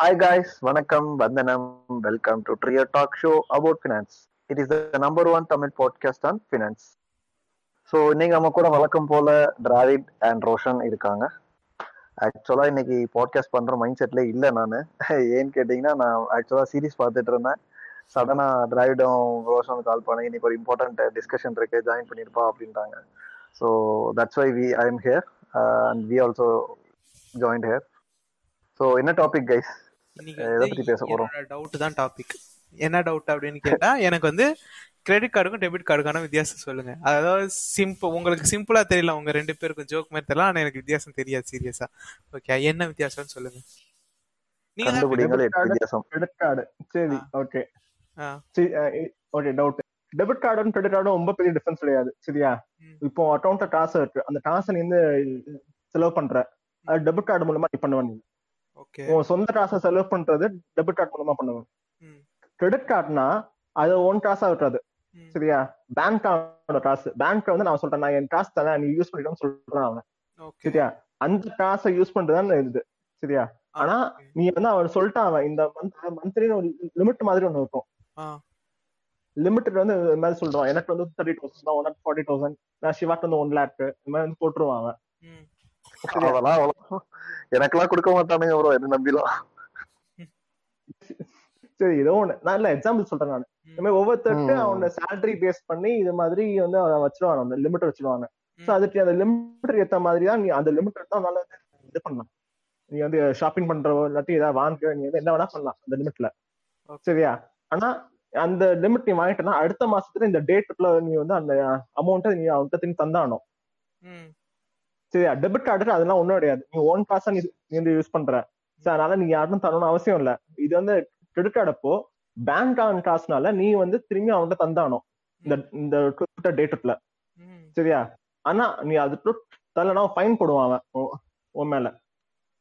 Hi guys வணக்கம் வந்தனம். Welcome to ட்ரியர் talk show about finance it is the number one Tamil podcast on finance so இன்னைக்கு நம்ம கூட வழக்கம் போல டிராவிட் அண்ட் ரோஷன் இருக்காங்க. ஆக்சுவலாக இன்னைக்கு பாட்காஸ்ட் பண்ணுற மைண்ட் செட்ல இல்லை நான். ஏன்னு கேட்டிங்கன்னா நான் ஆக்சுவலாக சீரிஸ் பார்த்துட்டு இருந்தேன். சடனாக டிராவிடும் ரோஷன் கால் பண்ணி இன்னைக்கு ஒரு இம்பார்ட்டன்ட் டிஸ்கஷன் இருக்கு ஜாயின் பண்ணியிருப்பா அப்படின்ட்டாங்க. So that's why we I am here and we also join here so என்ன டாபிக் கைஸ் இன்னைக்கு எதை பத்தி பேச போறோம்? டவுட் தான் டாபிக் என்ன டவுட் அப்படின்னு கேட்டா எனக்கு வந்து கிரெடிட் கார்டுக்கும் டெபிட் கார்டுக்கான வித்தியாசம் சொல்லுங்க. அதாவது சிம்பிள் உங்களுக்கு சிம்பிளா தெரியல உங்க ரெண்டு பேருக்கும் ஜோக் மாதிரி தெரியல ஆனா எனக்கு வித்தியாசம் தெரியாது சீரியஸா ஓகே என்ன வித்தியாசம்னு சொல்லுங்க. கிரெடிட் கார்டு சரி. Okay ah, okay doubt debit கார்டும் கிரெடிட் கார்டும் ரொம்ப பெரிய டிஃபரன்ஸ் கிடையாது சரியா. இப்போ அக்கௌண்ட்ல காசு இருக்கு. அந்த காசை நீ வந்து செலவு பண்ற. அது டெபிட் கார்டு மூலமா நீ பண்ணுவ நீ உன் சொந்த காசை செலவு பண்றது டெபிட் கார்டு மூலமா பண்ணுவ ம், கிரெடிட் கார்டுனா அது ஒன் காசா விட்டுறது. சரியா? பேங்க் காசு. பேங்க் வந்து நான் சொல்றேன் நான் என் காசு தானே நீ யூஸ் பண்ணிட்டோம்னு சொல்றேன் அவன். சரியா? அந்த காசை யூஸ் பண்றதுதான் இது. சரியா? ஆனா நீ வந்து அவன் சொல்லிட்டான் அவன் இந்த மந்த் மந்த்லி ஒரு லிமிட் மாதிரி ஒண்ணு இருக்கும். ஆ. லிமிட் வந்து இது மாதிரி சொல்றான். எனக்கு வந்து தேர்ட்டி தௌசண்ட் தான் ஒன் ஃபார்ட்டி தௌசண்ட் நான் சிவாக்கு வந்து ஒன் லேக் இந்த மாதிரி வந்து போட்டுருவான் அவன். ம், சரியா? அதெல்லாம் அவ்வளோ எனக்கெல்லாம் கொடுக்க மாட்டானுங்க ப்ரோ என்ன நம்பிலாம். சரி ஏதோ ஒண்ணு. நான் இல்ல எக்ஸாம்பிள் சொல்றேன் நான். இந்த மாதிரி ஒவ்வொருத்தருக்கு. அவனோட சேலரி பேஸ் பண்ணி இது மாதிரி வந்து அவன் வச்சிருவான் அந்த லிமிட் வச்சிருவாங்க. சோ அதுக்கு அந்த லிமிட் ஏத்த மாதிரி தான் நீ அந்த லிமிட் தான் உன்னால இது பண்ணலாம். நீ வந்து ஷாப்பிங் பண்றவோ இல்லாட்டி ஏதாவது வாங்க நீ வந்து என்ன வேணா பண்ணலாம் அந்த லிமிட்ல. சரியா? ஆனா அந்த லிமிட் நீ வாங்கிட்டனா அடுத்த மாசத்துல இந்த டேட்டுக்குள்ள நீ வந்து அந்த அமௌண்ட்டை நீ அவன்கிட்ட திரும்பி தந்தானோம் ம், சரியா டெபிட் கார்டு அதெல்லாம் ஒண்ணும் கிடையாது. நீ ஓன் காசா நீ வந்து யூஸ் பண்ற. So, அதனால நீ யாரும் தரணும்னு அவசியம் இல்ல. இது வந்து கிரெடிட் கார்டு அப்போ பேங்க் ஆன் காசுனால நீ வந்து திரும்பி அவன்கிட்ட தந்தானோம் இந்த இந்த குறிப்பிட்ட டேட்டுக்குள்ள சரியா? ஆனா நீ அதுக்கு தரலனா ஃபைன் போடுவான் அவன். உன் மேல.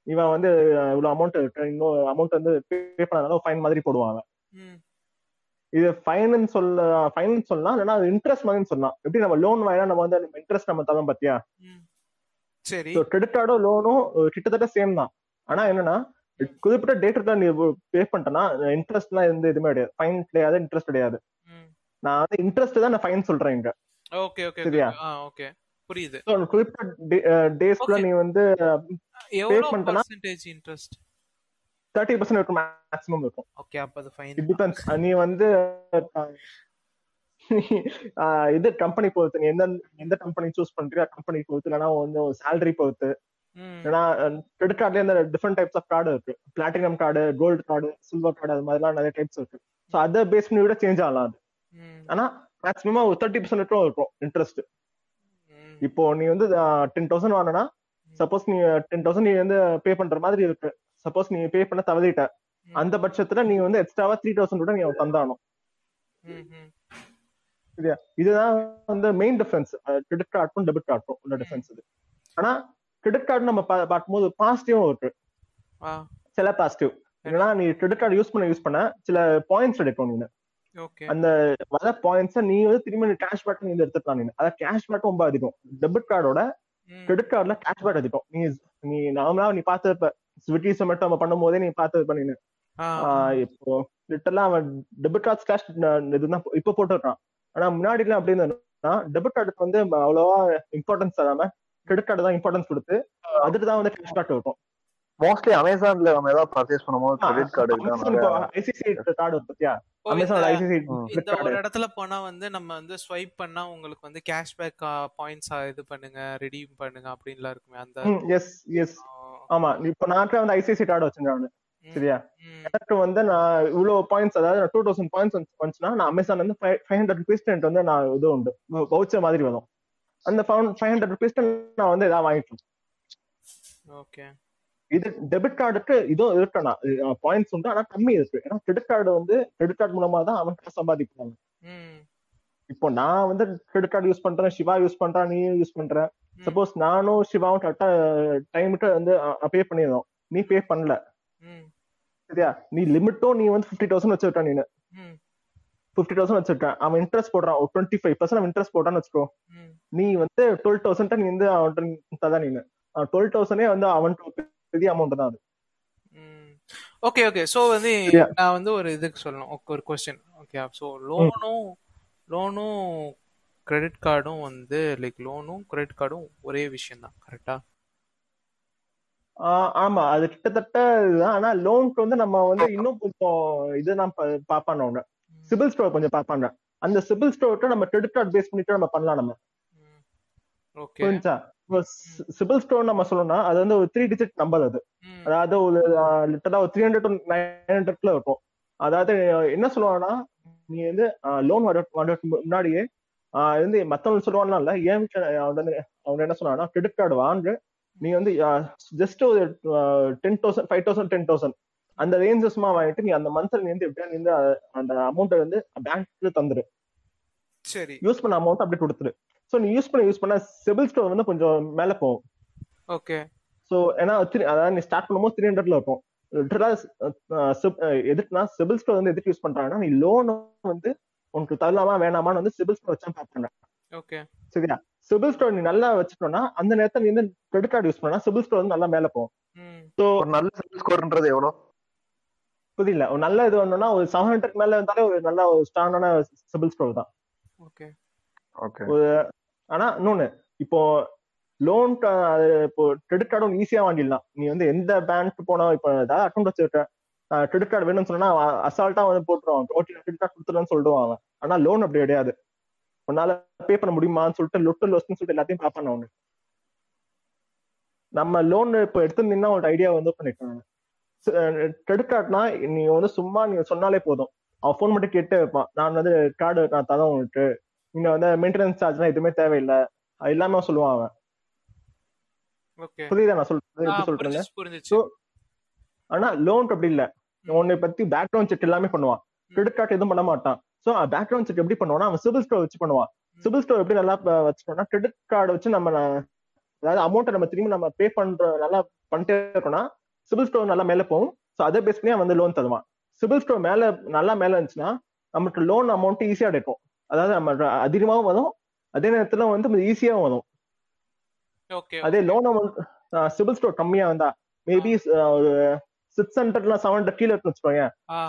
இவன் வந்து இவ்வளவு அமௌண்ட் இன்னும் அமௌண்ட் வந்து பே பண்ணாலும் ஃபைன் மாதிரி போடுவான் அவன். இது ஃபைன் சொல்ல ஃபைன் சொல்லலாம் இல்லைன்னா இன்ட்ரெஸ்ட் மாதிரி சொல்லலாம் எப்படி நம்ம லோன் வாங்கினா நம்ம வந்து இன்ட்ரெஸ்ட் நம்ம தரோம் பாத்தியா. சரி. ஸோ கிரெடிட் கார்டும் லோனும் கிட்டத்தட்ட சேம் தான். ஆனா என்னன்னா குறிப்பிட்ட டேட்டுக்கு நீ பே பண்ணிட்டனா இன்ட்ரெஸ்ட்லாம் எந்த இதுவுமே கிடையாது. ஃபைன் கிடையாது இன்ட்ரெஸ்ட் கிடையாது. நான் வந்து இன்ட்ரெஸ்ட் தான் நான் ஃபைன் சொல்றேன் இங்க. ஓகே ஓகே சரியா? ஓகே. புரியுது. குறிப்பிட்ட Okay. நீ வந்து எவ்வளவு பண்ணிட்டனா- பர்சன்டேஜ் இன்ட்ரெஸ்ட் தேர்ட்டி பர்சன்ட் இருக்கும் மேக்ஸிமம் இருக்கும். ஓகே அப்ப அது ஃபைன் நீ வந்து இது கம்பெனி பொறுத்து? நீ எந்த எந்த கம்பெனி சூஸ் பண்றியோ கம்பெனி பொறுத்து. இல்லைன்னா வந்து சேலரி பொறுத்து. ஏன்னா கிரெடிட் கார்டுல இந்த டிஃப்ரெண்ட் டைப்ஸ் ஆஃப் கார்டு இருக்கு. Platinum card gold card silver card அது மாதிரிலாம் நிறைய டைப்ஸ் இருக்கு. ஸோ அதை பேஸ் பண்ணி விட சேஞ்ச் ஆகலாம் அது. ஆனா மேக்ஸிமம் ஒரு தேர்ட்டி பர்சன்ட் இருக்கும் இன்ட்ரெஸ்ட் இப்போ நீ வந்து டென் தௌசண்ட் வாங்கினா சப்போஸ் நீ டென் தௌசண்ட் நீ வந்து பே பண்ற மாதிரி இருக்கு. சப்போஸ் நீ பே பண்ண தவறிட்ட. அந்த பட்சத்துல நீ வந்து எக்ஸ்ட்ராவா த்ரீ தௌசண்ட் கூட நீ ம். சரியா? இதுதான் வந்து மெயின் டிஃபரன்ஸ் கிரெடிட் கார்டும் டெபிட் கார்டும் உள்ள டிஃபரன்ஸ் இது. ஆனா கிரெடிட் கார்டு நம்ம பார்க்கும்போது பாசிட்டிவும் இருக்கு. சில பாசிட்டிவ் என்னன்னா நீ கிரெடிட் கார்டு யூஸ் பண்ண யூஸ் பண்ண சில பாயிண்ட்ஸ் எடுக்கும் நீ அந்த வர பாயிண்ட்ஸ் நீ வந்து திரும்பி கேஷ் பேக் நீ எடுத்துக்கலாம் நீ அதான் கேஷ் பேக் ரொம்ப அதிகம். டெபிட் கார்டோட கிரெடிட் கார்டுல கேஷ் பேக் அதிகம். நீ நீ நார்மலா நீ பார்த்து ஸ்விக்கி சொமேட்டோ நம்ம பண்ணும் போதே நீ பார்த்து பண்ணினு இப்போ லிட்டரலா அவன் டெபிட் கார்டு கேஷ் இதுதான் இப்ப போட்டுருக்கான். ஆனா முன்னாடி எல்லாம் அப்படி இருந்தா டெபிட் கார்டுக்கு வந்து அவ்வளவா இம்பார்ட்டன்ஸ் தராம கிரெடிட் கார்டு தான் இம்பார்ட்டன்ஸ் கொடுத்து அதுக்கு தான் வந்து கேஷ் பேக் இருக்கும் மோஸ்ட்லி அமேசான்ல நம்ம ஏதாவது பர்ச்சேஸ் பண்ணும்போது கிரெடிட் கார்டு ஐசிசி கார்டு இருக்கு பாத்தியா? ஓ, அமேசான் ஐசிசி. இந்த ஒரு இடத்துல போனா வந்து நம்ம வந்து ஸ்வைப் பண்ணா உங்களுக்கு வந்து கேஷ்பேக் பாயிண்ட்ஸ் இது பண்ணுங்க ரெடீம் பண்ணுங்க அப்படின்லாம் இருக்குமே அந்த எஸ் எஸ் ஆமா இப்போ நாட்டில் வந்து ஐசிசி கார்டு வச்சிருக்காங்க ம், சரியா? எனக்கு வந்து நான் இவ்வளவு பாயிண்ட்ஸ் அதாவது டூ தௌசண்ட் பாயிண்ட்ஸ் வந்துச்சுன்னா நான் அமேசான் வந்து ஃபைவ் ஹண்ட்ரட் ருபீஸ் வந்து நான் இது உண்டு. வவுச்சர் மாதிரி வரும். அந்த ஃபைவ் ஹண்ட்ரட் ருபீஸ் நான் வந்து ஏதாவது வாங்கிக்கலாம் ஓகே. இது டெபிட் கார்டுக்கு இதுவும் இருக்கணும். பாயிண்ட்ஸ் உண்டு ஆனா கம்மி இருக்கு. ஏன்னா கிரெடிட் கார்டு வந்து கிரெடிட் கார்டு மூலமா தான் அவன் காசு சம்பாதிக்கிறாங்க இப்போ நான் வந்து கிரெடிட் கார்டு யூஸ் பண்றேன் சிவா யூஸ் பண்றான் நீ யூஸ் பண்ற. சப்போஸ் நானும் சிவாவும் கரெக்டா டைம் வந்து பே பண்ணிடுறோம் நீ பே பண்ணல. சரியா? நீ லிமிட்டும் நீ வந்து ஃபிஃப்டி தௌசண்ட் வச்சிருக்க நீ ஃபிஃப்டி தௌசண்ட் வச்சிருக்கேன் அவன் இன்ட்ரெஸ்ட் போடுறான். ஒரு டுவெண்ட்டி ஃபைவ் பர்சன்ட் இன்ட்ரெஸ்ட் போட்டான்னு வச்சுக்கோ. நீ வந்து டுவெல் தௌசண்ட் நீ வந்து அவன்கிட்ட ததான் நீ டுவெல் தௌசண்டே வந்து அவன் பெரிய அமௌண்ட் தான் அது. ஓகே ஓகே சோ வந்து? நான் வந்து ஒரு இதுக்கு சொல்லணும். ஒரு கொஸ்டின் ஓகே சோ லோனும் லோனும் கிரெடிட் கார்டும் வந்து லைக் லோனும் கிரெடிட் கார்டும் ஒரே விஷயம் தான் கரெக்டா ஆமா. அது கிட்டத்தட்ட ஆனா லோனுக்கு வந்து நம்ம வந்து இன்னும் கொஞ்சம் இதுதான் பா- பாப்பாங்க ஒண்ணு. சிபில் ஸ்டோர் கொஞ்சம் பாப்பாங்க அந்த சிபில் ஸ்டோர்ட்ட நம்ம கிரெடிட் கார்டு பேஸ் பண்ணிட்டு நம்ம பண்ணலாம் நம்ம. புரிஞ்சா சிபில் ஸ்டோர் நம்ம சொல்லணும்னா அது வந்து ஒரு த்ரீ டிஜிட் நம்பர் அது. அதாவது ஒரு லிட்டரா ஒரு த்ரீ ஹண்ட்ரட் டு நைன் ஹண்ட்ரட்ல இருக்கும். அதாவது என்ன சொல்லுவாங்கன்னா நீ வந்து லோன் வர வரதுக்கு முன்னாடியே இது வந்து மத்தவங்க சொல்லுவாங்கன்னா இல்ல ஏன் அவங்க என்ன சொன்னாங்கன்னா கிரெடிட் கார்டு வாங்கு நீ வந்து ஜஸ்ட் ஒரு ten thousand five thousand ten thousand அந்த ரேஞ்சஸ்மா வாங்கிட்டு நீ அந்த மந்த்ல நீ வந்து எப்படியா நீ அந்த அமௌண்ட்டை வந்து பேங்க்ல தந்துரு. சரி. யூஸ் பண்ண அமௌண்ட் அப்படி கொடுத்துரு. ஸோ நீ யூஸ் பண்ண யூஸ் பண்ண சிபில் ஸ்டோர் வந்து கொஞ்சம் மேல போகும். ஓகே. ஸோ ஏன்னா அதாவது நீ ஸ்டார்ட் பண்ணும்போது த்ரீ ஹண்ட்ரட்ல இருக்கும். எதுக்குன்னா சிபில் ஸ்கோர் வந்து எதுக்கு யூஸ் பண்றாங்கன்னா நீ லோன் வந்து உனக்கு தரலாமா வேணாமான்னு வந்து சிபில் ஸ்கோர் வச்சா பார்ப்பாங்க ஓகே. சரியா? சிபில் ஸ்கோர் நீ நல்லா வச்சுட்டோம்னா அந்த நேரத்துல நீ வந்து கிரெடிட் கார்டு யூஸ் பண்ணா சிபில் ஸ்கோர் வந்து நல்லா மேல போகும். ஒரு நல்ல சிபில் ஸ்கோர்ன்றது எவ்வளோ? புரியல. ஒரு நல்ல இது வேணும்னா ஒரு செவன் ஹண்ட்ரட் மேல இருந்தாலே ஒரு நல்ல ஒரு ஸ்ட்ராங்கான சிபில் ஸ்கோர் தான். ஓகே. ஓகே. ஆனா இன்னொன்னு இப்போ லோன் இப்போ கிரெடிட் கார்டும் ஈஸியா வாங்கிடலாம். நீ வந்து எந்த பேங்க் போனா இப்போ ஏதாவது அக்கௌண்ட் வச்சிருக்க கிரெடிட் கார்டு வேணும்னு சொன்னா அசால்ட்டா வந்து போட்டுருவான் ஓட்டி கிரெடிட் கார்டு கொடுத்துருன்னு சொல்லிடுவான் அவன். ஆனா லோன் அப்படி கிடையாது. உன்னால பே பண்ண முடியுமான்னு சொல்லிட்டு லொட்டு லொஸ்ட்னு சொல்லிட்டு எல்லாத்தையும் பார்ப்பான் அவனு நம்ம லோன் இப்போ எடுத்திருந்தீங்கன்னா ஒரு ஐடியா வந்து பண்ணிருக்காங்க கிரெடிட் கார்டுனா நீ வந்து சும்மா நீங்க சொன்னாலே போதும். அவன் ஃபோன் மட்டும் கேட்டு வைப்பான். நான் வந்து கார்டு நான் தரேன் உனக்கு நீங்க வந்து மெயின்டெனன்ஸ் சார்ஜ்லாம் எதுவுமே தேவையில்லை. அது எல்லாமே அவன் சொல்லுவான் அவன். புரியுதா? நான் சொல்றது எப்படி சொல்றேன் ஆனா லோன் அப்படி இல்ல. உன்னை பத்தி பேக்ரவுண்ட் செக் எல்லாமே பண்ணுவான். கிரெடிட் கார்டு எதுவும் பண்ண மாட்டான். சோ பேக்ரவுண்ட் செக் எப்படி பண்ணுவானா அவன் சிபில் ஸ்டோர் வச்சு பண்ணுவான். சிபில் ஸ்டோர் எப்படி நல்லா வச்சுட்டோம்னா கிரெடிட் கார்டு வச்சு நம்ம அதாவது அமௌண்ட் நம்ம திரும்பி நம்ம பே பண்ற நல்லா பண்ணிட்டே இருக்கோம்னா சிபில் ஸ்டோர் நல்லா மேல போகும். சோ அதை பேஸ் பண்ணி வந்து லோன் தருவான். சிபில் ஸ்டோர் மேல நல்லா மேல இருந்துச்சுன்னா நமக்கு லோன் அமௌண்ட் ஈஸியா எடுக்கும். அதாவது நம்ம அதிகமாகவும் வரும் அதே நேரத்துல வந்து ஈஸியாவும் வரும். ஓகே அதே லோன் அமௌண்ட் சிபில் ஸ்டோர் கம்மியா வந்தா மேபி ஒரு சிக்ஸ் ஹண்ட்ரட்ல செவன் ஹண்ட்ரட் கீழே இருக்குன்னு வச்சுக்கோங்க.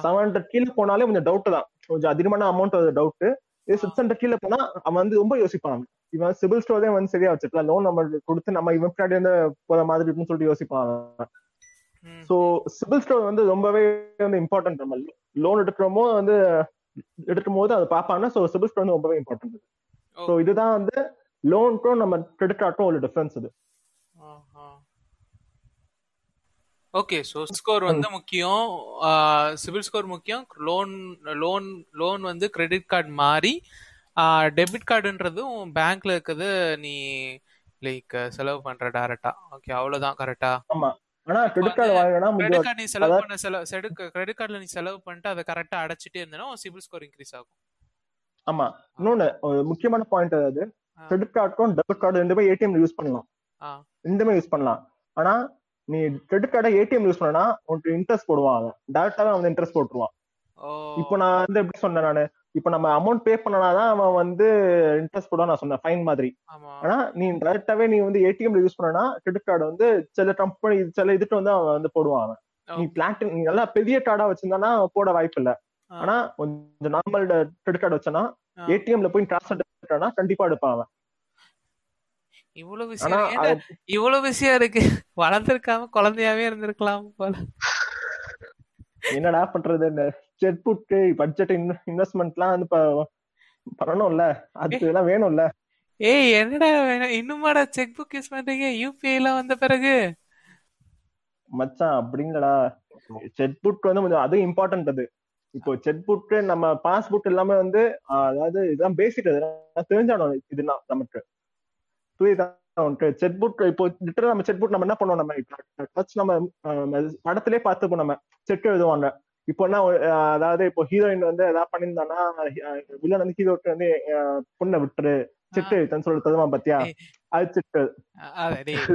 செவன் ஹண்ட்ரட் கீழே போனாலே கொஞ்சம் டவுட் தான். கொஞ்சம் அதிகமான அமௌண்ட் டவுட் இது சிக்ஸ் ஹண்ட்ரட் கீழே போனா அவன் வந்து ரொம்ப யோசிப்பான். இவன் சிபில் ஸ்டோரே வந்து சரியா வச்சிருக்கலாம் லோன் நம்ம கொடுத்து நம்ம இவன் பின்னாடி வந்து போற மாதிரி இருக்குன்னு சொல்லிட்டு யோசிப்பான். ஸோ சிபில் ஸ்டோர் வந்து ரொம்பவே வந்து இம்பார்ட்டன்ட் நம்ம லோன் எடுக்கிறோமோ வந்து எடுக்கும் போது அதை பார்ப்பாங்கன்னா ஸோ சிபில் ஸ்டோர் வந்து ரொம்பவே இம்பார்ட்டன்ட் ஸோ இதுதான் வந்து லோனுக்கும் நம்ம கிரெடிட் கார்டுக்கும் ஒரு டிஃபரன்ஸ் இது ஓகே ஸோ ஸ்கோர் வந்து முக்கியம். சிபில் ஸ்கோர் முக்கியம். லோன் லோன் லோன் வந்து கிரெடிட் கார்டு மாறி டெபிட் கார்டுன்றதும் பேங்க்ல இருக்கிறது நீ லைக் செலவு பண்ற டைரக்டா ஓகே அவ்வளவுதான் கரெக்டா ஆமா. ஆனா கிரெடிட் கார்டு வாங்கினா கிரெடிட் கார்டு நீ செலவு பண்ண செலவு கிரெடிட் கார்டுல நீ செலவு பண்ணிட்டு அதை கரெக்டா அடைச்சிட்டே இருந்தனா சிபில் ஸ்கோர் இன்க்ரீஸ் ஆகும். ஆமா. இன்னொன்னு முக்கியமான பாயிண்ட் அதாவது. கிரெடிட் கார்டுக்கும் டெபிட் கார்டு ரெண்டுமே ஏடிஎம் யூஸ் பண்ணலாம். ரெண்டுமே யூஸ் பண்ணலாம். ஆனா நீ கிரெடிட் கார்டை ஏடிஎம் யூஸ் பண்ணனா உனக்கு இன்ட்ரெஸ்ட் போடுவான் அவன் டேரக்டாவே அவன் இன்ட்ரெஸ்ட் போட்டுருவான். இப்போ நான் வந்து எப்படி சொன்னேன் நானு? இப்போ நம்ம அமௌண்ட் பே பண்ணனாதான் அவன் வந்து இன்ட்ரெஸ்ட் போடுவான் நான் சொன்னேன் ஃபைன் மாதிரி. ஆனா நீ டேரக்டாவே நீ வந்து ஏடிஎம்ல யூஸ் பண்ணனா கிரெடிட் கார்டு வந்து சில கம்பெனி சில இதுக்கு வந்து அவன் வந்து போடுவான் அவன். நீ பிளாட்டின் நீ நல்லா பெரிய கார்டா வச்சிருந்தானா போட வாய்ப்பு இல்ல. ஆனா கொஞ்சம் நார்மல் கிரெடிட் கார்டு வச்சனா. ஏடிஎம்ல போய் டிரான்ஸ்ஃபர் கண்டிப்பா எடுப்பான் அவன். இவ்வளவு விஷயம் அது- இவ்வளவு விஷயம் இருக்கு. வளர்ந்திருக்காம குழந்தையாவே இருந்திருக்கலாம் போல. என்னடா பண்றது? இந்த செட் புட்டு பட்ஜெட் இன்வெஸ்ட்மெண்ட்லாம் வந்து பண்ணணும்ல. அதுக்கு இதெல்லாம் வேணும்ல. ஏய் என்னடா வேணும்? இன்னுமாடா செக் புக் யூஸ் பண்றீங்க? யூபிஐ எல்லாம் வந்த பிறகு. மச்சான் அப்படிங்களடா செட் புட் வந்து கொஞ்சம் அதுவும் இம்பார்ட்டன்ட் அது. இப்போ செக் புக் நம்ம பாஸ்புக் எல்லாமே வந்து அதாவது இதெல்லாம் பேசிக் தெரிஞ்சானோம் இதுனா நமக்கு. புரியுதா உனக்கு செக் புக் இப்போ லிட்டரா நம்ம செக் புக் நம்ம என்ன பண்ணுவோம்? நம்ம first நம்ம படத்திலே பார்த்துப்போம் நம்ம. செக் எழுதுவாங்க. இப்போ என்ன அதாவது இப்போ ஹீரோயின் வந்து ஏதாவது பண்ணியிருந்தானா வில்லன் வந்து ஹீரோக்கு வந்து பொண்ணை விட்டுரு. செக் எழுத்தன்னு சொல்லி தருவான் பாத்தியா. அது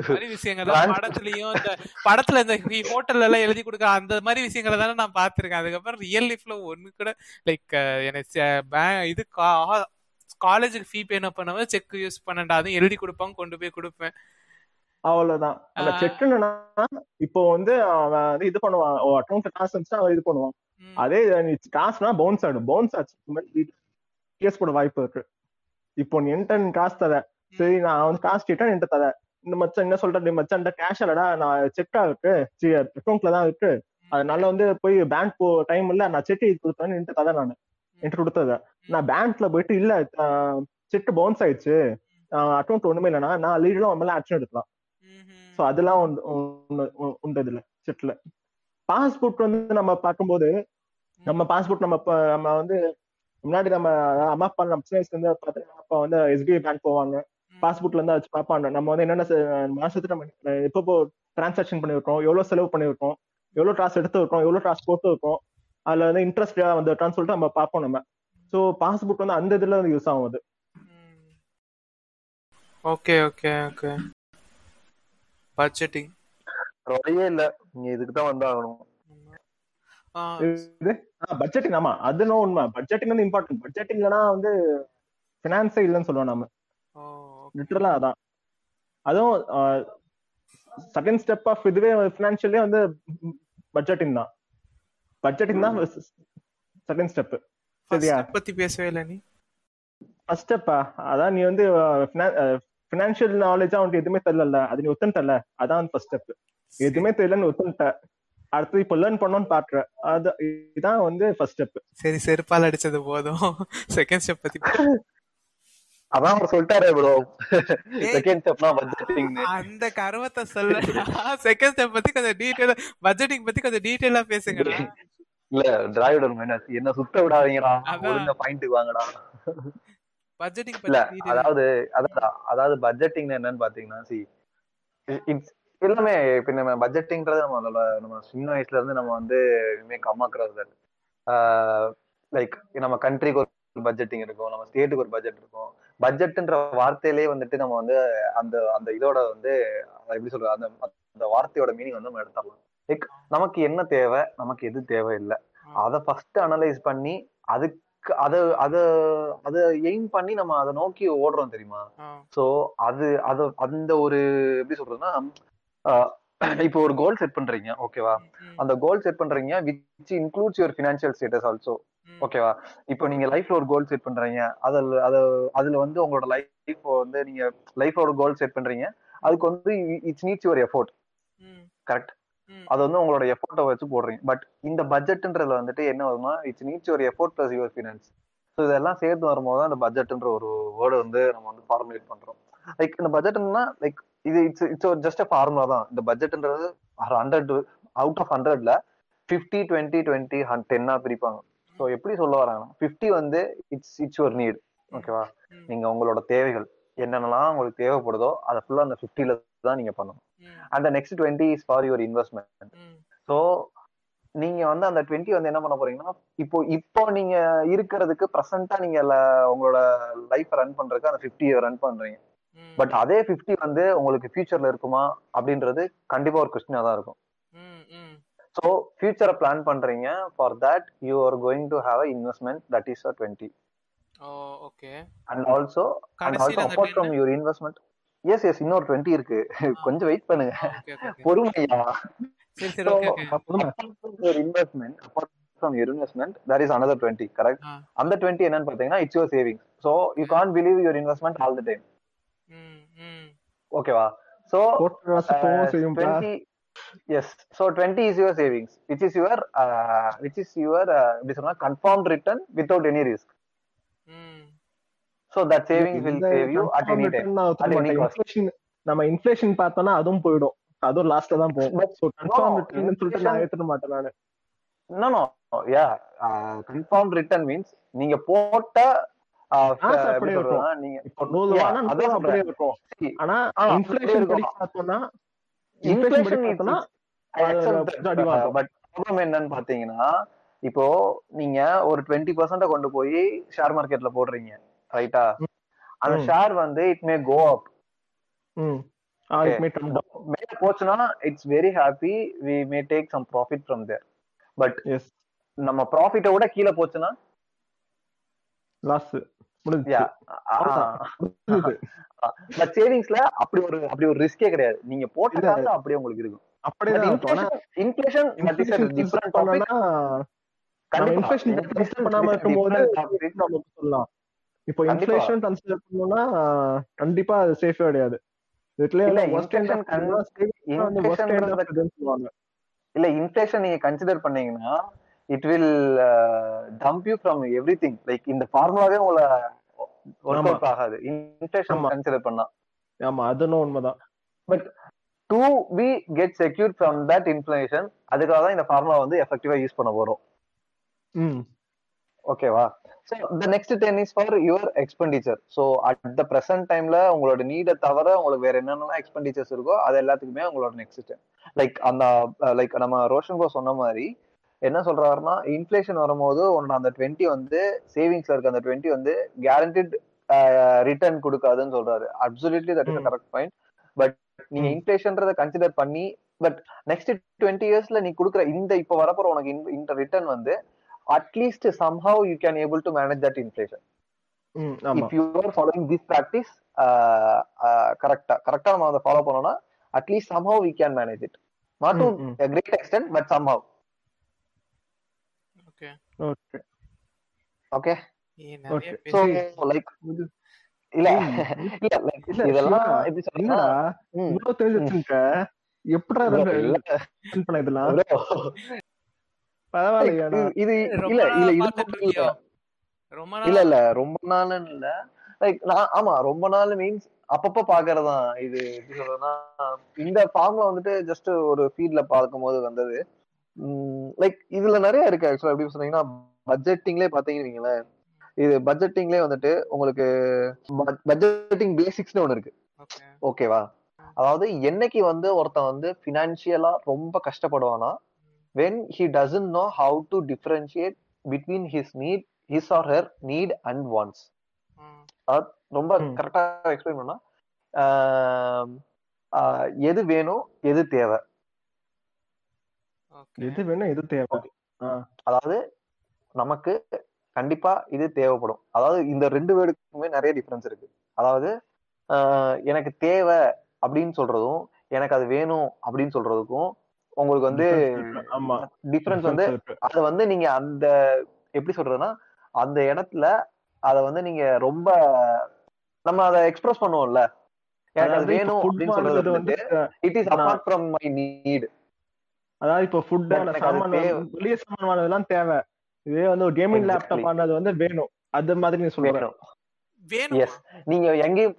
மாதிரி விஷயங்கள் தான் படத்துலயும் இந்த படத்துல இந்த ஹோட்டல்ல எல்லாம் எழுதி கொடுக்க அந்த மாதிரி விஷயங்களை தானே நான் பாத்திருக்கேன் அதுக்கப்புறம் ரியல் லைஃப்ல ஒண்ணு கூட லைக் எனக்கு இது காலேஜுக்கு ஃபீ பே பண்ணவே? செக் யூஸ் பண்ணண்டா அதுவும் எழுதி கொடுப்பாங்க கொண்டு போய் கொடுப்பேன். அவ்வளவுதான். அந்த ஆ. செக்குன்னா இப்போ வந்து அவன் வந்து இது பண்ணுவான் அக்கௌண்ட் காசு இருந்துச்சுன்னா அவன் இது பண்ணுவான். அதே காசுனா பவுன்ஸ் ஆயிடும். பவுன்ஸ் ஆச்சு. கேஸ் போட வாய்ப்பு இருக்கு. இப்போ நீ என்கிட்ட காசு தர. சரி நான் வந்து காசு கேட்டா என்கிட்ட தர. இந்த மச்சான் என்ன சொல்ற நீ மச்சான் கேஷ் இல்லடா நான் செக்கா இருக்கு. அக்கௌண்ட்ல தான் இருக்கு. அதனால வந்து போய் பேங்க் போ டைம் இல்ல நான் செக் கொடுத்தேன்னு என்கிட்ட தரேன் நான். என்கிட்ட கொடுத்தத. நான் பேங்க்ல போயிட்டு இல்ல செக் பவுன்ஸ் ஆயிடுச்சு. அக்கௌண்ட் ஒண்ணுமே இல்லைன்னா நான் லீடெல்லாம் அவன் மேல ஆக்ஷன் எடுக்கலாம். சோ அதெல்லாம் உண்டு- இதுல செட்ல பாஸ்போர்ட் வந்து நம்ம பார்க்கும்போது நம்ம பாஸ்போர்ட் நம்ம நம்ம வந்து முன்னாடி நம்ம அம்மா அப்பா நம்ம சின்ன வயசுல இருந்து பாத்தீங்கன்னா அப்பா வந்து எஸ்பிஐ பேங்க் போவாங்க. பாஸ்போர்ட்ல இருந்து வச்சு பார்ப்பாங்க. நம்ம வந்து என்னென்ன மாசத்துக்கு நம்ம எப்போ டிரான்சாக்ஷன் பண்ணிருக்கோம் எவ்வளவு செலவு பண்ணிருக்கோம் எவ்வளவு ட்ராஸ் எடுத்து இருக்கோம் எவ்வளவு ட்ராஸ் போட்டு இருக்கோம் அதுல வந்து இன்ட்ரெஸ்ட் வந்துட்டான்னு சொல்லிட்டு நம்ம பார்ப்போம் நம்ம. சோ பாஸ்போர்ட் வந்து அந்த இதுல வந்து யூஸ் ஆகும் அது. ஓகே ஓகே ஓகே பட்ஜெட்டிங் வழியே இல்ல. நீங்க இதுக்கு தான் வந்து ஆகணும் இது பட்ஜெட்டிங் ஆமா. அது நோ உண்மை. பட்ஜெட்டிங் வந்து இம்பார்ட்டன்ட் பட்ஜெட்டிங் இல்லைன்னா வந்து பினான்ஸே இல்லைன்னு சொல்லுவோம் நம்ம லிட்டரலா அதான். அதுவும் செகண்ட் ஸ்டெப் ஆஃப் இதுவே பினான்சியலே வந்து பட்ஜெட்டிங் தான். பட்ஜெட்டிங் தான் செகண்ட் ஸ்டெப் சரியா? பத்தி பேசவே இல்லை நீ. ஃபர்ஸ்ட் ஸ்டெப்பா அதான் நீ வந்து பினான்சியல் நாலேஜா உனக்கு எதுவுமே தெரியல அது நீ ஒத்துன்ட்டல அதான் ஃபர்ஸ்ட் ஸ்டெப் எதுவுமே தெரியலன்னு ஒத்துன்ட்ட அடுத்து இப்ப லேர்ன் பண்ணணும்னு பாக்குற. அது இதான் வந்து ஃபர்ஸ்ட் ஸ்டெப் சரி செருப்பால் அடிச்சது போதும். செகண்ட் ஸ்டெப் பத்தி அதான் அவர் சொல்லிட்டாரு ப்ரோ. செகண்ட் ஸ்டெப்னா பட்ஜெட்டிங் அந்த கருவத்தை சொல்ல செகண்ட் ஸ்டெப் பத்தி கொஞ்சம் டீடைலா பட்ஜெட்டிங் பத்தி கொஞ்சம் டீடைலா பேசுங்கடா. இல்ல டிராவிடர் மைனஸ் என்ன சுத்த விடாதீங்கடா. ஒழுங்கா பாயிண்ட்டுக்கு வாங்கடா. பட்ஜெட்டிங் இல்ல அதாவது அதான் அதாவது பட்ஜெட்டிங் என்னன்னு பாத்தீங்கன்னா சி இட்ஸ் எல்லாமே இப்ப நம்ம பட்ஜெட்டிங்கிறது நம்ம நம்ம சின்ன வயசுல இருந்து நம்ம வந்து மேக் அம்மாக்குறது லைக் நம்ம கண்ட்ரிக்கு ஒரு பட்ஜெட்டிங் இருக்கும் நம்ம ஸ்டேட்டுக்கு ஒரு பட்ஜெட் இருக்கும். பட்ஜெட்ன்ற வார்த்தையிலே வந்துட்டு நம்ம வந்து அந்த அந்த இதோட வந்து எப்படி சொல்றது அந்த அந்த வார்த்தையோட மீனிங் வந்து நம்ம எடுத்துடலாம். லைக் நமக்கு என்ன தேவை? நமக்கு எது தேவையில்லை. அதை ஃபர்ஸ்ட் அனலைஸ் பண்ணி அதுக்கு அதை அதை அதை எய்ம் பண்ணி நம்ம அதை நோக்கி ஓடுறோம் தெரியுமா? சோ அது அது அந்த ஒரு எப்படி சொல்றதுன்னா இப்போ ஒரு கோல் செட் பண்றீங்க ஓகேவா அந்த கோல் செட் பண்றீங்க which includes your financial status also ஓகேவா இப்போ நீங்க லைஃப்ல ஒரு கோல் செட் பண்றீங்க அதுல அது அதுல வந்து உங்களோட லைஃப் வந்து நீங்க லைஃபோட கோல் செட் பண்றீங்க அதுக்கு வந்து it's needs your effort correct அது வந்து உங்களோட எஃபோர்ட்டை வச்சு போடுறீங்க. பட் இந்த பட்ஜெட்ன்றதுல வந்துட்டு என்ன வருமா it's needs your effort plus your finance so இதெல்லாம் சேர்த்து வரும்போது தான் இந்த பட்ஜெட்ன்ற ஒரு வேர்டு வந்து நம்ம வந்து ஃபார்முலேட் பண்றோம். லைக் இந்த பட்ஜெட்னா லைக் இது it's it's just a formula தான். இந்த பட்ஜெட்ன்றது ஹண்ட்ரட் அவுட் ஆஃப் ஹண்ட்ரட்ல ஃபிஃப்டி டுவெண்ட்டி டுவெண்ட்டி டென்னா பிரிப்பாங்க. ஸோ எப்படி சொல்ல வராங்கன்னா ஃபிஃப்டி வந்து இட்ஸ் இட்ஸ் யுவர் நீட் ஓகேவா நீங்க உங்களோட தேவைகள் என்னென்னலாம் உங்களுக்கு தேவைப்படுதோ அதை ஃபுல்லா அந்த ஃபிஃப்டில தான் நீங்க பண்ணணும். அந்த next twenty is for your investment so நீங்க வந்து அந்த டுவெண்ட்டி வந்து என்ன பண்ண போறீங்கன்னா இப்போ இப்போ நீங்க இருக்கிறதுக்கு ப்ரெசென்ட்டா நீங்க உங்களோட லைஃப் ரன் பண்றதுக்கு அந்த ஃபிஃப்டி ரன் பண்றீங்க. பட் அதே ஃபிஃப்டி வந்து உங்களுக்கு ஃபியூச்சர்ல இருக்குமா அப்படின்றது கண்டிப்பா ஒரு கொஸ்டினா தான் இருக்கும். ஸோ ஃபியூச்சரை பிளான் பண்றீங்க for that you are going to have a investment that is a twenty okay and also and also apart from your investment yes yes இன்னொரு டுவெண்ட்டி இருக்கு கொஞ்சம் வெயிட் பண்ணுங்க பொறுமையா from your investment there is another 20 correct ஆ. அந்த 20 என்னன்னு பாத்தீங்கன்னா it's your savings so you can't believe your investment all the time ம் ம் ஓகேவா so போட்டு காசு போகவும் செய்யும் 20 yes so 20 is your savings which is your uh, which is your uh, எப்படி சொன்னா confirmed return without any risk ம் so that savings will save you at any time at any cost. Inflation நம்ம inflation பார்த்தோம்னா அதுவும் போயிடும். அதுவும் லாஸ்ட்ல தான் போகும். ஸோ கன்ஃபார்ம் ரிட்டர்ன் சொல்லிட்டு நான் ஏத்துக்க மாட்டேன் நானு. No no. Yeah uh, confirmed return means நீங்க போட்ட uh, நீங்க இப்போ நூறு அதான் அப்படியே. இருக்கும். ஆனா இன்ஃபிளேஷன் படி. பார்த்தோம்னா இன்ஃபிளேஷன் படி பார்த்தோம்னா அது என்னன்னு பாத்தீங்கன்னா இப்போ நீங்க ஒரு டுவெண்ட்டி பர்சன்ட கொண்டு போய் ஷேர் மார்க்கெட்ல போடுறீங்க. ரைட்டா அந்த. ஷேர் வந்து இட் மே. கோ அப் மேல போச்சுன்னா it's very happy we may take some profit from there but நம்ம ப்ராஃபிட்டை விட கீழே போச்சுன்னா? லாஸ். பட் சேவிங்ஸ்ல அப்படி ஒரு அப்படி ஒரு ரிஸ்கே கிடையாது. நீங்க போட்ட. காசு அப்படியே உங்களுக்கு இருக்கும். ஆனா இன்ஃபிளேஷன் பண்ணாம இருக்கும்போது நம்ம சொல்லலாம் இப்போ. இன்ஃபிளேஷன் கன்சிடர் பண்ணோம்னா கண்டிப்பா அது சேஃபே கிடையாது. இல்ல, இன்ஃபிளேஷன் நீங்க கன்சிடர் பண்ணீங்கன்னா it will dump you from everything like இந்த ஃபார்முலாவே உங்களை ஒர்க். அவுட் ஆகாது. இன்ஃபிளேஷன். கன்சிடர் பண்ணா. ஆமா அதுன்னு உண்மைதான். To be get secure from that inflation அதுக்காக தான் இந்த ஃபார்முலா வந்து எஃபெக்டிவா யூஸ் பண்ண போறோம். ஓகேவா so the next ten is for your expenditure so at the present டைம்ல உங்களோட நீடை தவிர உங்களுக்கு வேற என்னென்ன எக்ஸ்பெண்டிச்சர்ஸ் இருக்கோ அது எல்லாத்துக்குமே உங்களோட நெக்ஸ்ட் டென் லைக் அந்த லைக் நம்ம ரோஷன் கோ சொன்ன மாதிரி என்ன சொல்றாருன்னா இன்ஃபிளேஷன் வரும்போது உன்னோட அந்த டுவெண்ட்டி வந்து சேவிங்ஸ்ல இருக்க அந்த டுவெண்ட்டி வந்து கேரண்டிட் ரிட்டர்ன் கொடுக்காதுன்னு சொல்றாரு. Absolutely that is. Correct point but நீங்க. இன்ஃபிளேஷன்றத கன்சிடர் பண்ணி பட் நெக்ஸ்ட் டுவெண்ட்டி இயர்ஸ்ல நீ கொடுக்குற இந்த இப்ப வரப்போற உனக்கு இந்த ரிட்டர்ன் வந்து at least somehow you can able to manage that inflation ம் ஆமா if you are following this practice கரெக்டா கரெக்டா நம்ம அதை ஃபாலோ பண்ணோம்னா at least somehow we can manage it not to ம், ம். a great extent but somehow okay okay so பேசி like இல்ல. இல்ல இல்ல, இதெல்லாம் எப்படி ம், இவ்வளவு தெரிஞ்சு வச்சிருக்க எப்படா இதெல்லாம் இல்ல, explain பண்ண இதெல்லாம் bro, பரவாயில்லையா இது இல்ல இல்ல இது இல்ல. ரொம்ப இல்ல நாள் இல்ல ரொம்ப நாள்னு இல்ல. லைக் நான் ஆமா ரொம்ப நாள் மீன்ஸ் அப்பப்ப பாக்குறதுதான் இது எப்படி சொல்றதுன்னா இந்த ஃபார்ம்ல வந்துட்டு ஜஸ்ட் ஒரு ஃபீல்ட்ல பார்க்கும்போது வந்தது. லைக் இதுல நிறைய இருக்கு ஆக்சுவலா எப்படி சொன்னீங்கன்னா பட்ஜெட்டிங்லேயே பாத்தீங்கன்னு இது பட்ஜெட்டிங்லேயே வந்துட்டு உங்களுக்கு பட்ஜெட்டிங் பேசிக்ஸ்னு ஒண்ணு இருக்கு. ஓகே. ஓகேவா? அதாவது என்னைக்கு வந்து ஒருத்தன் வந்து பினான்சியலா ரொம்ப கஷ்டப்படுவானா when he doesn't know how to differentiate between his need his or her need and wants. ரொம்ப ம். கரெக்டா எக்ஸ்பிளைன் பண்ணா எது வேணும் எது தேவை. எது வேணும் எது தேவை. அதாவது நமக்கு கண்டிப்பா இது தேவைப்படும். அதாவது இந்த ரெண்டு வேர்டுக்குமே நிறைய டிஃபரன்ஸ் இருக்கு. அதாவது ஆஹ், எனக்கு தேவை அப்படின்னு சொல்றதும் எனக்கு அது வேணும் அப்படின்னு சொல்றதுக்கும் உங்களுக்கு வந்து டிஃபரன்ஸ் வந்து. அத வந்து நீங்க அந்த எப்படி சொல்றதுன்னா அந்த இடத்துல அத வந்து நீங்க ரொம்ப நம்ம அத எக்ஸ்பிரஸ் பண்ணுவோம்ல. எனக்கு அது வேணும் அப்படின்னு சொல்றது வந்து it is apart from my need அதாவது இப்போ ஃபுட் வெளிய சாமான் தேவை. இதே வந்து ஒரு கேமிங். லேப்டாப் ஆனது வந்து வேணும். அது மாதிரி நீ சொல்ற வேணும். எஸ் நீங்க எங்கேயும்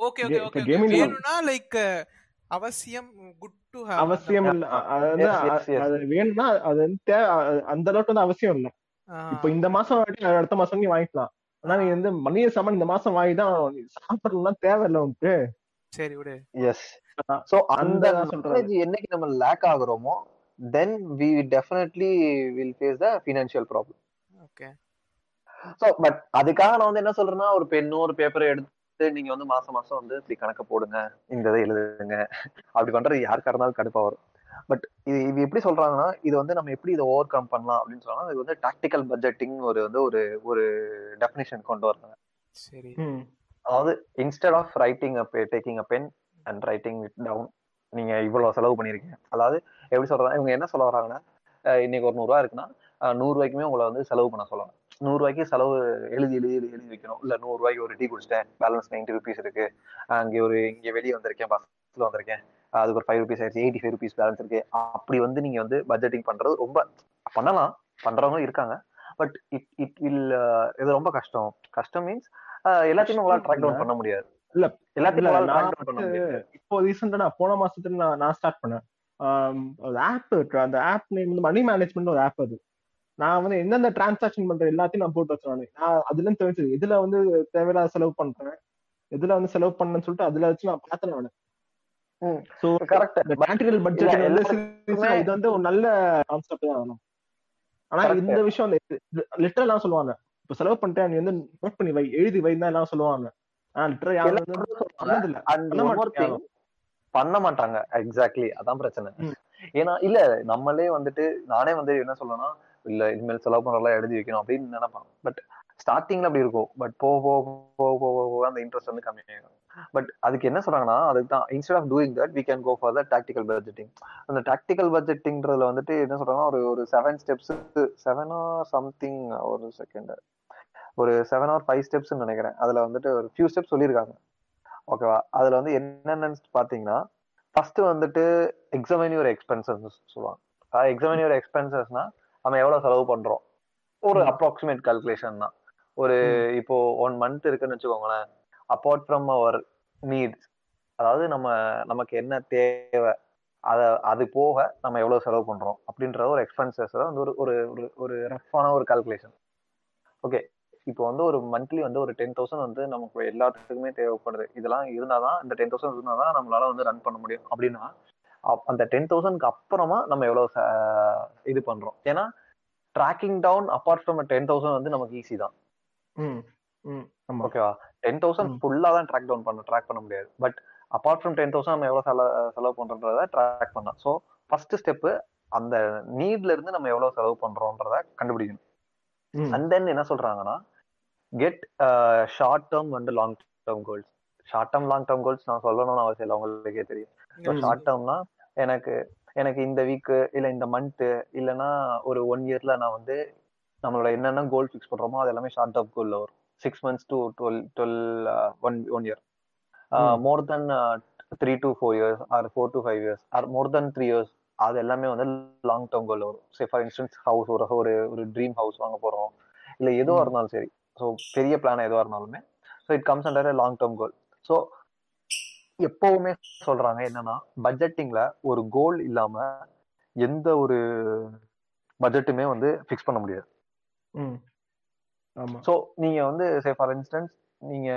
ஓகே ஓகே ஓகே வேணும்னா லைக் அவசியம் குட் டு ஹேவ் அவசியம் இல்ல. அது வேணும்னா அது வந்து தேவை அந்த அளவுக்கு வந்து அவசியம் இல்ல. இப்போ இந்த மாசம் அடுத்த மாசம் நீ வாங்கிக்கலாம். ஆனா நீ வந்து மளிகை சாமான் இந்த மாசம் வாங்கி தான் சாப்பிடலாம் தேவையில்ல உனக்கு. சரி விடு. எஸ் சோ அந்த அந்த சொல்றது. என்னைக்கு நம்ம lakh ஆகுறோமோ then we definitely will face the financial problem okay so but அதுக்காக நான் வந்து என்ன சொல்றேன்னா ஒரு பெண்ணோ ஒரு பேப்பரை எடுத்து நீங்க வந்து மாசம் மாசம் வந்து இப்படி கணக்கு போடுங்க இந்த இதை எழுதுங்க. அப்படி பண்றது யாருக்கா இருந்தாலும் கடுப்பா வரும். பட் இது இது எப்படி சொல்றாங்கன்னா இது வந்து நம்ம எப்படி இதை ஓவர் கம் பண்ணலாம் அப்படின்னு சொன்னா இது வந்து டாக்டிக்கல் பட்ஜெட்டிங் ஒரு வந்து ஒரு ஒரு டெஃபினேஷன் கொண்டு வராங்க சரி. அதாவது instead of writing taking a pen and writing it down நீங்க இவ்வளவு செலவு பண்ணிருக்கீங்க அதாவது எப்படி சொல்றாங்க இவங்க என்ன சொல்ல வராங்கன்னா இன்னைக்கு ஒரு நூறுரூவா இருக்குன்னா நூறு ரூபாய்க்குமே உங்களை வந்து செலவு பண்ண சொல்லலாம் நூறு ரூபாய்க்கு செலவு எழுதி எழுதி எழுதி எழுதி வைக்கணும். இல்ல நூறு ரூபாய்க்கு ஒரு டீ குடிச்சிட்டேன். பேலன்ஸ் நைன்டி ருபீஸ் இருக்கு. அங்கே ஒரு இங்க வெளியே வந்திருக்கேன் பஸ்ல வந்திருக்கேன். அதுக்கு ஒரு ஃபைவ் ருபீஸ் ஆயிடுச்சு எயிட்டி ஃபைவ் ருபீஸ் பேலன்ஸ் இருக்கு. அப்படி வந்து நீங்க வந்து பட்ஜெட்டிங் பண்றது ரொம்ப பண்ணலாம். பண்றவங்க இருக்காங்க. பட் இட் இட் வில் இது ரொம்ப கஷ்டம். கஷ்டம் மீன்ஸ் எல்லாத்தையுமே உங்களால ட்ராக் டவுன் பண்ண முடியாது. இல்ல, எல்லாத்தையும் இப்போ ரீசெண்டா நான் போன மாசத்துல நான் நான் ஸ்டார்ட் பண்ணேன். ஆப் இருக்கு. அந்த ஆப் நேம் வந்து மணி மேனேஜ்மெண்ட் ஒரு ஆப் அது. நான் வந்து எந்தெந்த டிரான்சாக்ஷன் பண்ற எல்லாத்தையும் நான் போட்டு வச்சேன் நான். அதுல இருந்து தெரிஞ்சது இதுல வந்து தேவையில்லாத செலவு பண்றேன் எதுல வந்து செலவு பண்ணேன்னு சொல்லிட்டு அதுல வச்சு நான் பார்த்தேன் நானு. சோ கரெக்ட் மேட்டீரியல் பட்ஜெட் இது வந்து ஒரு நல்ல கான்செப்ட் தான் ஆகணும் ஆனா. இந்த விஷயம் லிட்டரல் எல்லாம் சொல்லுவாங்க. இப்ப செலவு பண்ணிட்டேன் நீ வந்து நோட் பண்ணி வை எழுதி வை தான் எல்லாம் சொல்லுவாங்க. ஆனா யாரும் பண்ண மாட்டாங்க. எக்ஸாக்ட்லி அதான் பிரச்சனை. ஏன்னா இல்ல நம்மளே வந்துட்டு நானே வந்து என்ன சொல்லணும்னா இல்ல இனிமேல் செலவு பண்றதெல்லாம் எழுதி வைக்கணும் அப்படின்னு நினைப்பாங்க. பட் ஸ்டார்டிங்ல அப்படி இருக்கும். பட் போக போக போக போக போக அந்த இன்ட்ரெஸ்ட் வந்து கம்மியாகும் பட் அதுக்கு என்ன சொல்றாங்கன்னா அதுக்கு தான் instead of doing that we can go for the tactical budgeting அந்த டாக்டிக்கல் பட்ஜெட்டிங்றதுல வந்துட்டு என்ன சொல்றாங்கன்னா ஒரு ஒரு செவன் ஸ்டெப்ஸ் செவனோ சம்திங் ஒரு செகண்ட் ஒரு செவன் ஆர் ஃபைவ் ஸ்டெப்ஸ் நினைக்கிறேன். அதுல வந்துட்டு ஒரு ஃபியூ ஸ்டெப்ஸ் சொல்லியிருக்காங்க. ஓகேவா அதுல வந்து என்னென்னு பாத்தீங்கன்னா ஃபர்ஸ்ட் வந்துட்டு எக்ஸாமின் யுவர் எக்ஸ்பென்சஸ் சொல்லுவாங்க. எக்ஸாமின் யுவர் எக்ஸ்பென்சஸ்னா நம்ம எவ்வளவு செலவு பண்றோம்? ஒரு அப்ராக்சிமேட் கால்குலேஷன் தான். ஒரு இப்போ ஒன் மந்த் இருக்குன்னு வச்சுக்கோங்களேன். அப்பார்ட் ஃப்ரம் அவர் நீட்ஸ் அதாவது நம்ம நமக்கு என்ன தேவை அத அது போக நம்ம எவ்வளவு செலவு பண்றோம் அப்படின்ற ஒரு எக்ஸ்பென்சஸ் வந்து ஒரு ஒரு ஒரு ரஃப்பான ஒரு கால்குலேஷன் ஓகே இப்போ வந்து ஒரு மந்த்லி வந்து ஒரு டென் தௌசண்ட் வந்து நமக்கு எல்லாத்துக்குமே தேவைப்படுது. இதெல்லாம் இருந்தாதான் இந்த டென் தௌசண்ட் இருந்தாதான் நம்மளால வந்து ரன் பண்ண முடியும். அப்படின்னா அந்த டென் தௌசண்ட்க்கு அப்புறமா நம்ம எவ்வளவு இது பண்றோம். ஏன்னா tracking down apart from ten thousand வந்து நமக்கு ஈஸி தான். ஓகேவா டென் தௌசண்ட் ஃபுல்லா தான் ட்ராக் டவுன் பண்ண ட்ராக் பண்ண முடியாது. But apart from ten thousand நம்ம எவ்வளவு செலவு செலவு பண்றத ட்ராக் பண்ணலாம் ஸோ ஃபர்ஸ்ட் ஸ்டெப் அந்த நீட்ல இருந்து நம்ம எவ்வளவு செலவு பண்றோம்ன்றத கண்டுபிடிக்கணும். அண்ட் தென் என்ன சொல்றாங்கன்னா get short term and long term goals short term long term goals நான் சொல்லணும்னு அவசியம் இல்லை உங்களுக்கே தெரியும். ஷார்ட் டேர்ம்னா எனக்கு எனக்கு இந்த வீக்கு இல்ல இந்த மந்த் இல்லைன்னா ஒரு ஒன் இயர்ல நான் வந்து நம்மளோட என்னென்ன கோல் ஃபிக்ஸ் பண்றோமோ அது எல்லாமே ஷார்ட் டேர்ம் கோல்ல வரும். Six months to twelve twelve one one year more than three to four years or four to five years or more than three years அது எல்லாமே வந்து லாங் டேர்ம் கோல் வரும். சே ஃபார் இன்ஸ்டன்ஸ் ஹவுஸ் ஒரு ஒரு ஒரு dream house வாங்க போறோம். இல்ல எதுவா இருந்தாலும் சரி. ஸோ பெரிய பிளான் எதுவா இருந்தாலுமே so it comes under long term goal so எப்பவுமே சொல்றாங்க என்னன்னா பட்ஜெட்டிங்ல ஒரு கோல் இல்லாம எந்த ஒரு பட்ஜெட்டுமே வந்து ஃபிக்ஸ் பண்ண முடியாது. ஸோ நீங்க வந்து சே ஃபார் இன்ஸ்டன்ஸ் நீங்க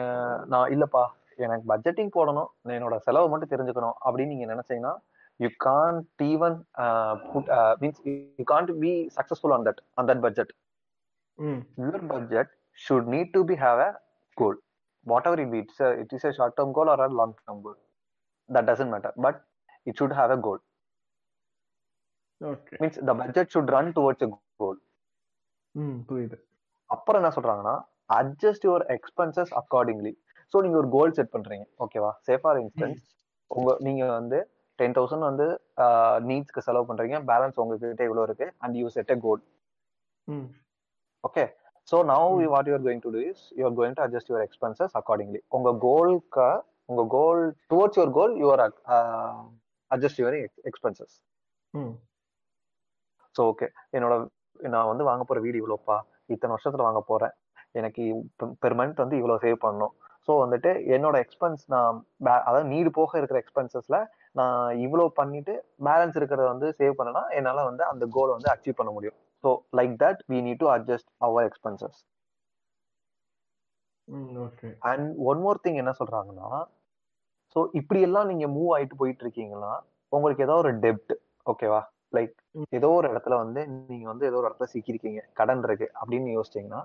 நான் இல்லப்பா எனக்கு பட்ஜெட்டிங் போடணும் என்னோட செலவை மட்டும் தெரிஞ்சுக்கணும் அப்படின்னு நீங்க நினைச்சீங்கன்னா you can't even means you can't be successful on that on that budget your budget should need to be have a goal whatever it be, it's a, it is a short term goal or a long term goal. That doesn't matter, but it should have a goal. Okay. Means the budget should run towards a goal. புரியுது அப்புறம் என்ன சொல்றாங்கன்னா adjust your expenses accordingly so நீங்க ஒரு கோல் set பண்றீங்க ஓகேவா say for instance உங்க நீங்க வந்து டென் தௌசண்ட் வந்து நீட்ஸ்க்கு செலவு பண்றீங்க பேலன்ஸ் உங்ககிட்ட இவ்வளவு இருக்கு and you set a goal okay so now what you're going to do is you're going to adjust your expenses accordingly உங்க கோல்க்கு உங்க goal towards your goal your adjust your expenses so okay என்னோட நான் வந்து வாங்க போற வீடு இவ்வளோப்பா. இத்தனை வருஷத்துல வாங்க போறேன். எனக்கு பெர் மந்த் வந்து இவ்வளோ சேவ் பண்ணணும். ஸோ வந்துட்டு என்னோட எக்ஸ்பென்ஸ் நான் அதாவது நீடு போக இருக்கிற எக்ஸ்பென்சஸ்ல நான் இவ்வளோ பண்ணிட்டு பேலன்ஸ் இருக்கிறத வந்து சேவ் பண்ணனா என்னால வந்து அந்த கோலை வந்து அச்சீவ் பண்ண முடியும். So like that we need to adjust our expenses and one more thing என்ன சொல்றாங்கன்னா ஸோ இப்படி எல்லாம் நீங்க மூவ் ஆயிட்டு போயிட்டு இருக்கீங்கன்னா உங்களுக்கு ஏதோ ஒரு டெப்ட் ஓகேவா லைக் ஏதோ ஒரு இடத்துல வந்து நீங்க வந்து ஏதோ ஒரு இடத்துல சிக்கிருக்கீங்க கடன் இருக்கு அப்படின்னு யோசிச்சீங்கன்னா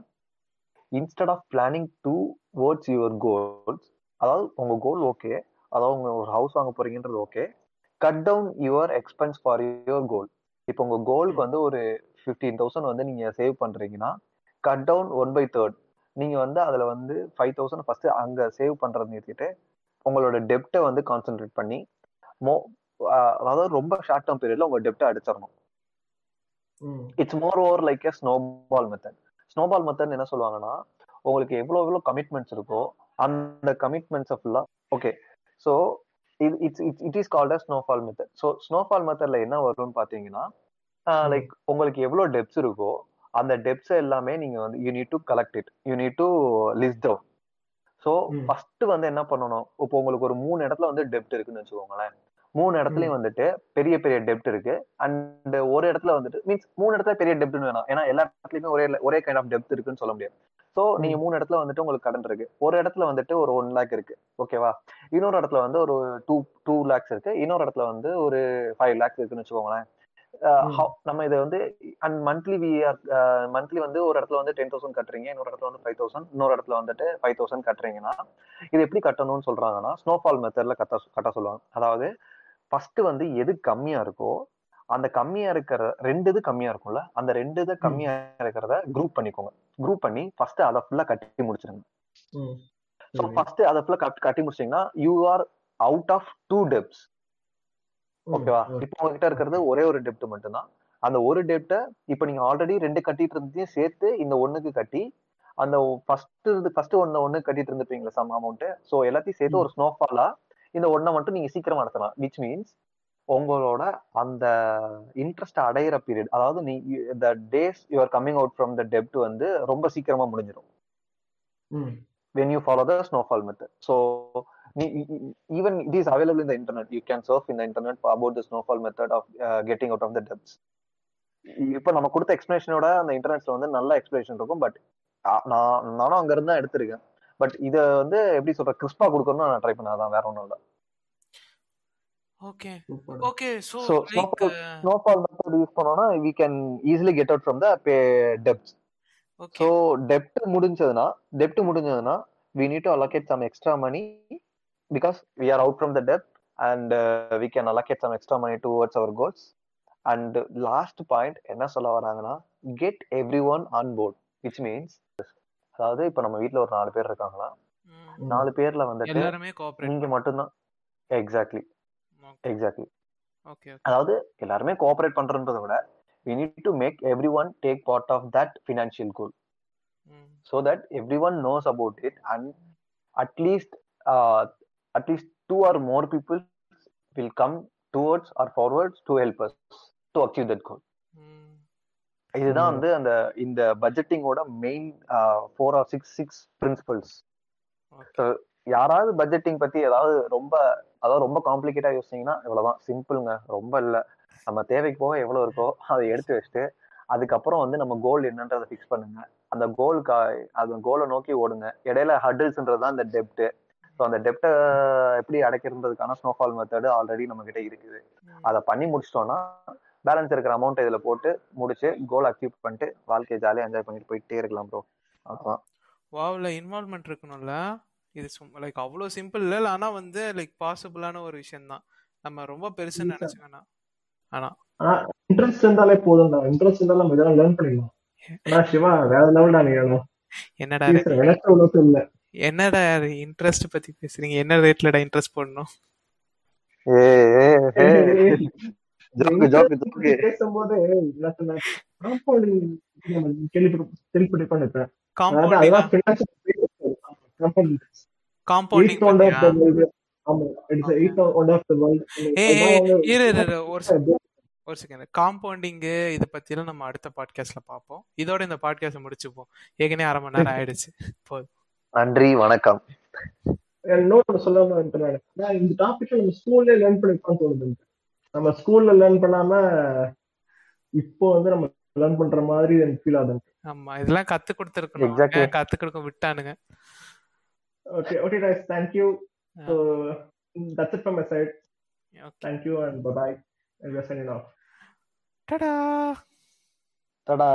instead of planning towards your goals அதாவது உங்க கோல் ஓகே அதாவது உங்க ஒரு ஹவுஸ் வாங்க போறீங்கன்றது okay cut down your expense for your goal இப்போ உங்க கோலுக்கு வந்து ஒரு ஃபிஃப்டீன் தௌசண்ட் வந்து நீங்க சேவ் பண்றீங்கன்னா cut down one by third நீங்க வந்து அதுல வந்து ஃபைவ் தௌசண்ட் ஃபர்ஸ்ட் அங்க சேவ் பண்றது நிறுத்திட்டு உங்களோட டெப்டை வந்து கான்சென்ட்ரேட் பண்ணி மோ அதாவது ரொம்ப ஷார்ட் டேர்ம் பீரியட்ல உங்க டெப்டை அடிச்சிடணும். It's moreover like a snowball method snowball method என்ன சொல்லுவாங்கன்னா உங்களுக்கு எவ்வளவு எவ்வளவு கமிட்மெண்ட்ஸ் இருக்கோ அந்த கமிட்மெண்ட்ஸை ஃபுல்லா okay so it's it's it is called a snowfall method so snowfall மெத்தட்ல என்ன வரும்னு பாத்தீங்கன்னா லைக் உங்களுக்கு எவ்வளவு டெப்ஸ் இருக்கோ அந்த டெப்ஸ் எல்லாமே நீங்க வந்து you need to collect it you need to list down so first வந்து என்ன பண்ணணும்? இப்போ உங்களுக்கு ஒரு மூணு இடத்துல வந்து டெப்ட் இருக்குன்னு வச்சுக்கோங்களேன். மூணு இடத்துலயும் வந்துட்டு பெரிய பெரிய டெப்ட் இருக்கு. அண்ட் ஒரு இடத்துல வந்துட்டு மீன்ஸ் மூணு இடத்துல பெரிய டெப்ட்னு வேணாம். ஏன்னா எல்லா இடத்துலயுமே ஒரே ஒரே கைண்ட் ஆஃப் டெப்த் இருக்குன்னு சொல்ல முடியாது. சோ நீங்க மூணு இடத்துல வந்துட்டு உங்களுக்கு கடன் இருக்கு. ஒரு இடத்துல வந்துட்டு ஒரு ஒன் லேக் இருக்கு. ஓகேவா இன்னொரு இடத்துல வந்து ஒரு டூ டூ லேக்ஸ் இருக்கு. இன்னொரு இடத்துல வந்து ஒரு ஃபைவ் லேக்ஸ் இருக்குன்னு வச்சுக்கோங்களேன். நம்ம இதை வந்து அண்ட் மந்த்லி வி மந்த்லி வந்து ஒரு இடத்துல வந்து டென் தௌசண்ட் கட்டுறீங்க. இன்னொரு இடத்துல வந்து ஃபைவ் தௌசண்ட் இன்னொரு இடத்துல வந்துட்டு ஃபைவ் தௌசண்ட் கட்டுறீங்கன்னா இது எப்படி கட்டணும்னு சொல்றாங்கன்னா ஸ்னோஃபால் மெத்தட்ல கட்ட கட்ட சொல்லுவாங்க. அதாவது ஃபர்ஸ்ட் வந்து எது கம்மியா இருக்கோ அந்த கம்மியா இருக்கிற ரெண்டு இது கம்மியா இருக்கும்ல அந்த ரெண்டு இது கம்மியா இருக்கிறத குரூப் பண்ணிக்கோங்க. குரூப் பண்ணி ஃபர்ஸ்ட் அதை ஃபுல்லா கட்டி முடிச்சிருங்க. ஸோ. ஃபர்ஸ்ட் அதை ஃபுல்லா கட்டி முடிச்சிட்டீங்கன்னா you are out of to debts. ஓகேவா. இப்போ உங்ககிட்ட இருக்கிறது ஒரே ஒரு டெப்ட் மட்டும்தான். அந்த ஒரு டெப்ட இப்போ நீங்க ஆல்ரெடி ரெண்டு கட்டிட்டு இருந்ததையும் சேர்த்து இந்த ஒண்ணுக்கு கட்டி அந்த ஃபர்ஸ்ட் ஃபர்ஸ்ட் ஒன்னு ஒண்ணு கட்டிட்டு இருந்துப்பீங்களா சம் அமௌண்ட் சோ எல்லாத்தையும் சேர்த்து ஒரு ஸ்னோஃபாலா இந்த ஒன்னை மட்டும் நீங்க சீக்கிரமா நடத்தலாம் விச் மீன்ஸ் உங்களோட அந்த இன்ட்ரெஸ்ட் அடையிற பீரியட் அதாவது நீ the days you are coming out from the டெப்ட் வந்து ரொம்ப சீக்கிரமா முடிஞ்சிடும் ம். when you follow the snowfall method. So e- e- e- even it is available in the internet. You can surf in the internet about the snowfall method of uh, getting out of the depths. இப்போ நம்ம கொடுத்த எக்ஸ்பிளேஷனோட அந்த இன்டர்நெட்ல வந்து நல்ல explanation இருக்கும் but நான் நானும் அங்க இருந்து தான் எடுத்திருக்கேன் பட் இத வந்து எப்படி சொல்ற கிறிஸ்பா கொடுக்கணும்னு நான் ட்ரை பண்ணாதான் வேற ஒன்றும் இல்லை. Okay. Okay so snowfall method use பண்ணோம்னா we can easily get out from the okay so டெப்ட் முடிஞ்சதுன்னா டெப்ட் முடிஞ்சதுன்னா we need to allocate some extra money because we are out from the dept and we can allocate some extra money towards our goals and last point என்ன சொல்ல வராங்கன்னா get everyone on board which means அதாவது இப்போ நம்ம வீட்டில் ஒரு நாலு பேர் இருக்காங்களா நாலு பேர்ல வந்துட்டு நீங்க மட்டும்தான் எக்ஸாக்ட்லி எக்ஸாக்ட்லி ஓகே அதாவது எல்லாருமே கோஆபரேட் பண்றன்றதை விட we need to make everyone take part of that financial goal so that everyone knows about it and at least uh, at least two or more people will come towards or forwards to help us to achieve that goal இதுதான் வந்து அந்த இந்த பட்ஜெட்டிங்கோட main four or six six principles யாராவது budgeting பத்தி ஏதாவது ரொம்ப அதாவது ரொம்ப காம்ப்ளிகேட்டா யோசிச்சீங்கன்னா இவ்வளவுதான். சிம்பிளுங்க ரொம்ப இல்ல. நம்ம தேவைக்கு போக எவ்வளவு இருக்கோ அதை எடுத்து வச்சுட்டு அதுக்கப்புறம் வந்து நம்ம கோல் என்னன்றதை ஃபிக்ஸ் பண்ணுங்க. அந்த கோலுக்கு அந்த கோலை நோக்கி ஓடுங்க. இடையில ஹட்டில்ஸ்ன்றது தான் இந்த டெப்ட் ஸோ அந்த டெப்டை எப்படி அடைக்கிறதுக்கான ஸ்னோஃபால் மெத்தடு ஆல்ரெடி நம்ம கிட்ட இருக்குது. அதை பண்ணி முடிச்சிட்டோம்னா பேலன்ஸ் இருக்கிற அமௌண்ட் இதுல போட்டு முடிச்சு கோல் அச்சீவ் பண்ணிட்டு வாழ்க்கையை ஜாலியாக என்ஜாய் பண்ணிட்டு போயிட்டே இருக்கலாம் ப்ரோ அதான் வாவ்ல இன்வால்மெண்ட் இருக்கணும்ல? இது லைக் அவ்வளோ சிம்பிள் இல்லை? ஆனா வந்து லைக் பாசிபிளான ஒரு விஷயம் தான் நம்ம ரொம்ப பெருசுன்னு நினைச்சுக்கணும் ஆனா. இன்ட்ரெஸ்ட் இருந்தாலே போதும் தான். இன்ட்ரெஸ்ட் இருந்தாலும் நம்ம இதெல்லாம் லேர்ன் பண்ணிடலாம். ஆனா சிவா வேற லெவல் தான் நீங்க என்னடா அவ்வளவு இல்ல என்னடா இன்ட்ரெஸ்ட் பத்தி பேசுறீங்க? என்ன ரேட்லடா இன்ட்ரெஸ்ட் போடணும்? பேசும்போது கேள்விப்பட்டிருப்பேன் ஒரு செகண்ட் ஒரு செகண்ட் காம்பவுண்டிங் இத பத்திலாம் நம்ம அடுத்த பாட்காஸ்ட்ல பாப்போம் இதோட இந்த பாட்காஸ்ட் முடிச்சுப்போம். ஏற்கனவே அரை மணி நேரம் ஆயிடுச்சு. போதும். நன்றி வணக்கம். சொல்லாம இருந்தேன் நானு. இந்த டாபிக் நம்ம ஸ்கூல்ல லேர்ன் பண்ணிருக்கோம் தோணுது. நம்ம ஸ்கூல்ல லேர்ன் பண்ணாம இப்போ வந்து நம்ம லேர்ன் பண்ற மாதிரி எனக்கு ஃபீல் ஆகுது ஆமா இதெல்லாம் கத்து கொடுத்துருக்கணும். கத்து கொடுக்க விட்டானுங்க. Okay okay guys thank you. Yeah. so that's it from my side. Okay. thank you and bye bye and we're signing off. டடா தடா